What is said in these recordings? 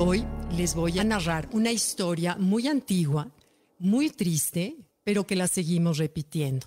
Hoy les voy a narrar una historia muy antigua, muy triste, pero que la seguimos repitiendo.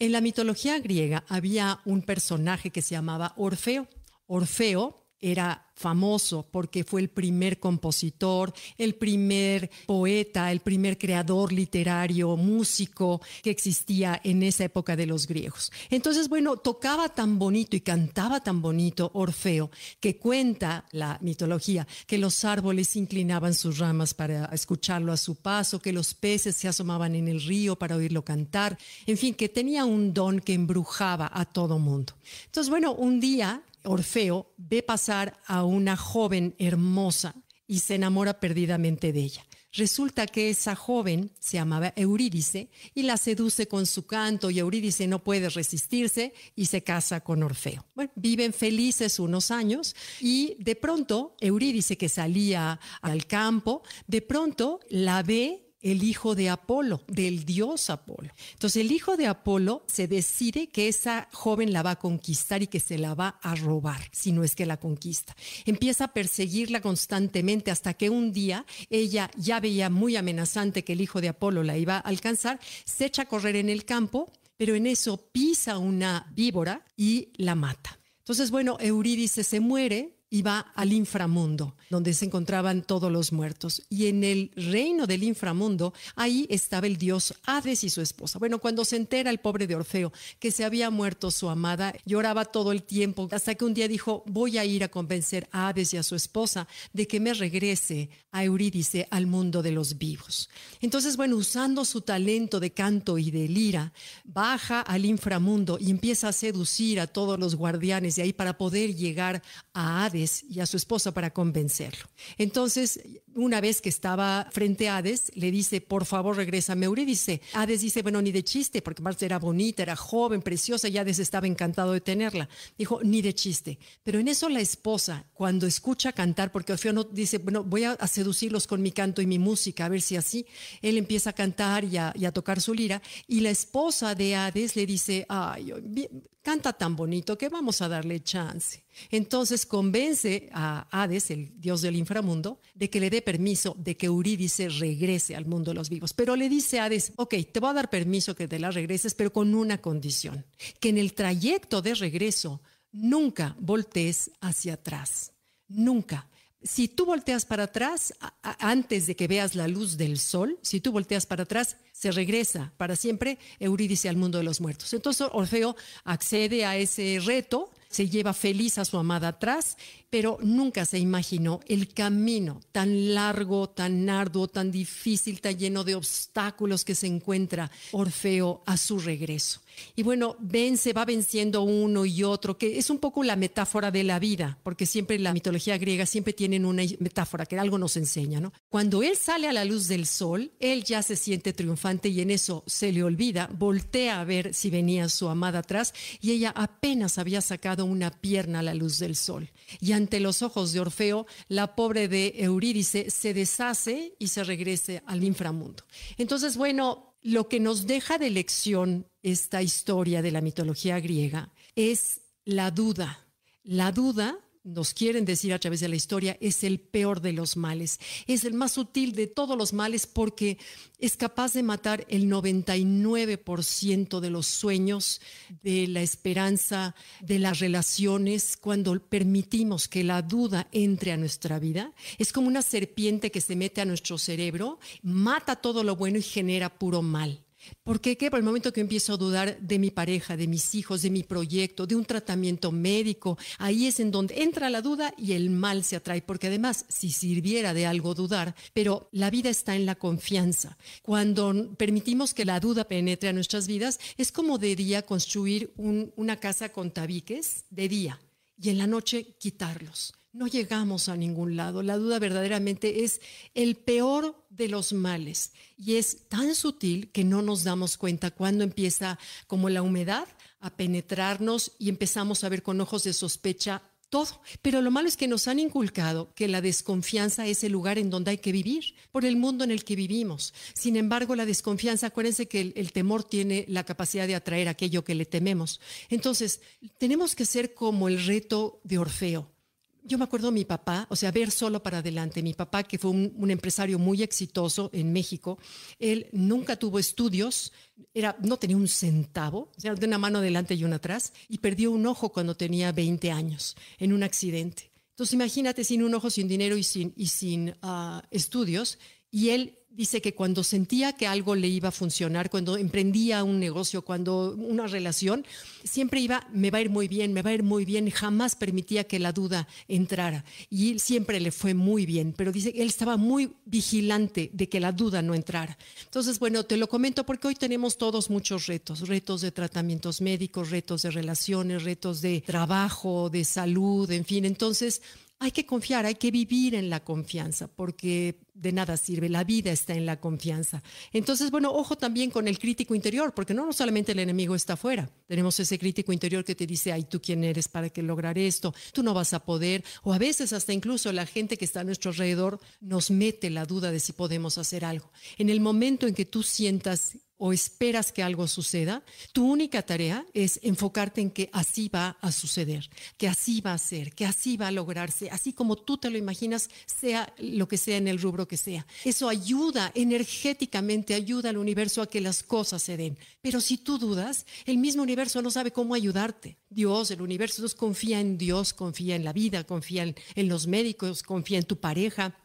En la mitología griega había un personaje que se llamaba Orfeo. Orfeo era famoso porque fue el primer compositor, el primer poeta, el primer creador literario, músico que existía en esa época de los griegos. Entonces, bueno, tocaba tan bonito y cantaba tan bonito Orfeo que cuenta la mitología que los árboles inclinaban sus ramas para escucharlo a su paso, que los peces se asomaban en el río para oírlo cantar, en fin, que tenía un don que embrujaba a todo mundo. Entonces, bueno, un día Orfeo ve pasar a una joven hermosa y se enamora perdidamente de ella. Resulta que esa joven se llamaba Eurídice y la seduce con su canto y Eurídice no puede resistirse y se casa con Orfeo. Bueno, viven felices unos años y de pronto Eurídice que salía al campo, de pronto la ve el hijo de Apolo, del dios Apolo. Entonces el hijo de Apolo se decide que esa joven la va a conquistar y que se la va a robar, si no es que la conquista. Empieza a perseguirla constantemente hasta que un día ella ya veía muy amenazante que el hijo de Apolo la iba a alcanzar, se echa a correr en el campo, pero en eso pisa una víbora y la mata. Entonces, bueno, Eurídice se muere, va al inframundo, donde se encontraban todos los muertos. Y en el reino del inframundo, ahí estaba el dios Hades y su esposa. Bueno, cuando se entera el pobre de Orfeo que se había muerto su amada, lloraba todo el tiempo, hasta que un día dijo, voy a ir a convencer a Hades y a su esposa de que me regrese a Eurídice al mundo de los vivos. Entonces, bueno, usando su talento de canto y de lira, baja al inframundo y empieza a seducir a todos los guardianes de ahí para poder llegar a Hades y a su esposa para convencerlo. Entonces, una vez que estaba frente a Hades, le dice, por favor, regresa a Eurídice. Hades dice, bueno, ni de chiste, porque Marta era bonita, era joven, preciosa, y Hades estaba encantado de tenerla. Dijo, ni de chiste. Pero en eso la esposa, cuando escucha cantar, porque Orfeo no dice, bueno, voy a, seducirlos con mi canto y mi música, a ver si así, él empieza a cantar y a, y a tocar su lira, y la esposa de Hades le dice, ay, canta tan bonito que vamos a darle chance. Entonces convence a Hades, el dios del inframundo, de que le dé permiso de que Eurídice regrese al mundo de los vivos. Pero le dice a Hades, ok, te voy a dar permiso que te la regreses, pero con una condición, que en el trayecto de regreso nunca voltees hacia atrás, nunca. Si tú volteas para atrás, antes de que veas la luz del sol, si tú volteas para atrás, se regresa para siempre Eurídice al mundo de los muertos. Entonces Orfeo accede a ese reto se lleva feliz a su amada atrás, pero nunca se imaginó el camino tan largo, tan arduo, tan difícil, tan lleno de obstáculos que se encuentra Orfeo a su regreso. Y bueno, vence, va venciendo uno y otro, que es un poco la metáfora de la vida, porque siempre la mitología griega siempre tienen una metáfora que algo nos enseña, ¿no? Cuando él sale a la luz del sol, él ya se siente triunfante y en eso se le olvida, voltea a ver si venía su amada atrás y ella apenas había sacado una pierna a la luz del sol. Y ante los ojos de Orfeo, la pobre de Eurídice se deshace y se regrese al inframundo. Entonces, bueno, lo que nos deja de lección esta historia de la mitología griega es la duda. La duda, nos quieren decir a través de la historia, es el peor de los males. Es el más sutil de todos los males porque es capaz de matar el 99% de los sueños, de la esperanza, de las relaciones, cuando permitimos que la duda entre a nuestra vida. Es como una serpiente que se mete a nuestro cerebro, mata todo lo bueno y genera puro mal. ¿Por qué? Por el momento que empiezo a dudar de mi pareja, de mis hijos, de mi proyecto, de un tratamiento médico, ahí es en donde entra la duda y el mal se atrae, porque además, si sirviera de algo dudar, pero la vida está en la confianza. Cuando permitimos que la duda penetre a nuestras vidas, es como de día construir una casa con tabiques, de día, y en la noche quitarlos no llegamos a ningún lado. La duda verdaderamente es el peor de los males y es tan sutil que no nos damos cuenta cuando empieza como la humedad a penetrarnos y empezamos a ver con ojos de sospecha todo. Pero lo malo es que nos han inculcado que la desconfianza es el lugar en donde hay que vivir, por el mundo en el que vivimos. Sin embargo, la desconfianza, acuérdense que el, el, temor tiene la capacidad de atraer aquello que le tememos. Entonces, tenemos que ser como el reto de Orfeo yo me acuerdo de mi papá, o sea, ver solo para adelante. Mi papá, que fue un, empresario muy exitoso en México, él nunca tuvo estudios, era, no tenía un centavo, o sea, de una mano adelante y una atrás, y perdió un ojo cuando tenía 20 años en un accidente. Entonces, imagínate sin un ojo, sin dinero y sin, y sin ah, estudios, y él dice que cuando sentía que algo le iba a funcionar, cuando emprendía un negocio, cuando una relación, siempre iba, me va a ir muy bien, me va a ir muy bien, jamás permitía que la duda entrara. Y siempre le fue muy bien, pero dice, él estaba muy vigilante de que la duda no entrara. Entonces, bueno, te lo comento porque hoy tenemos todos muchos retos, retos de tratamientos médicos, retos de relaciones, retos de trabajo, de salud, en fin. Entonces, hay que confiar, hay que vivir en la confianza, porque de nada sirve, la vida está en la confianza. Entonces, bueno, ojo también con el crítico interior, porque no, solamente el enemigo está afuera, tenemos ese crítico interior que te dice, ay, tú quién eres para que lograr esto, tú no vas a poder, o a veces hasta incluso la gente que está a nuestro alrededor nos mete la duda de si podemos hacer algo. En el momento en que tú sientas o esperas que algo suceda, tu única tarea es enfocarte en que así va a suceder, que así va a ser, que así va a lograrse, así como tú te lo imaginas, sea lo que sea en el rubro que sea. Eso ayuda energéticamente, ayuda al universo a que las cosas se den. Pero si tú dudas, el mismo universo no sabe cómo ayudarte. Dios, el universo, entonces confía en Dios, confía en la vida, confía en, en los médicos, confía en tu pareja,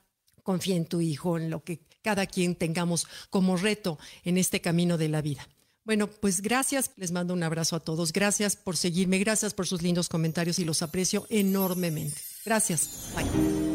confía en tu hijo, en lo que cada quien tengamos como reto en este camino de la vida. Bueno, pues gracias, les mando un abrazo a todos, gracias por seguirme, gracias por sus lindos comentarios y los aprecio enormemente. Gracias, bye.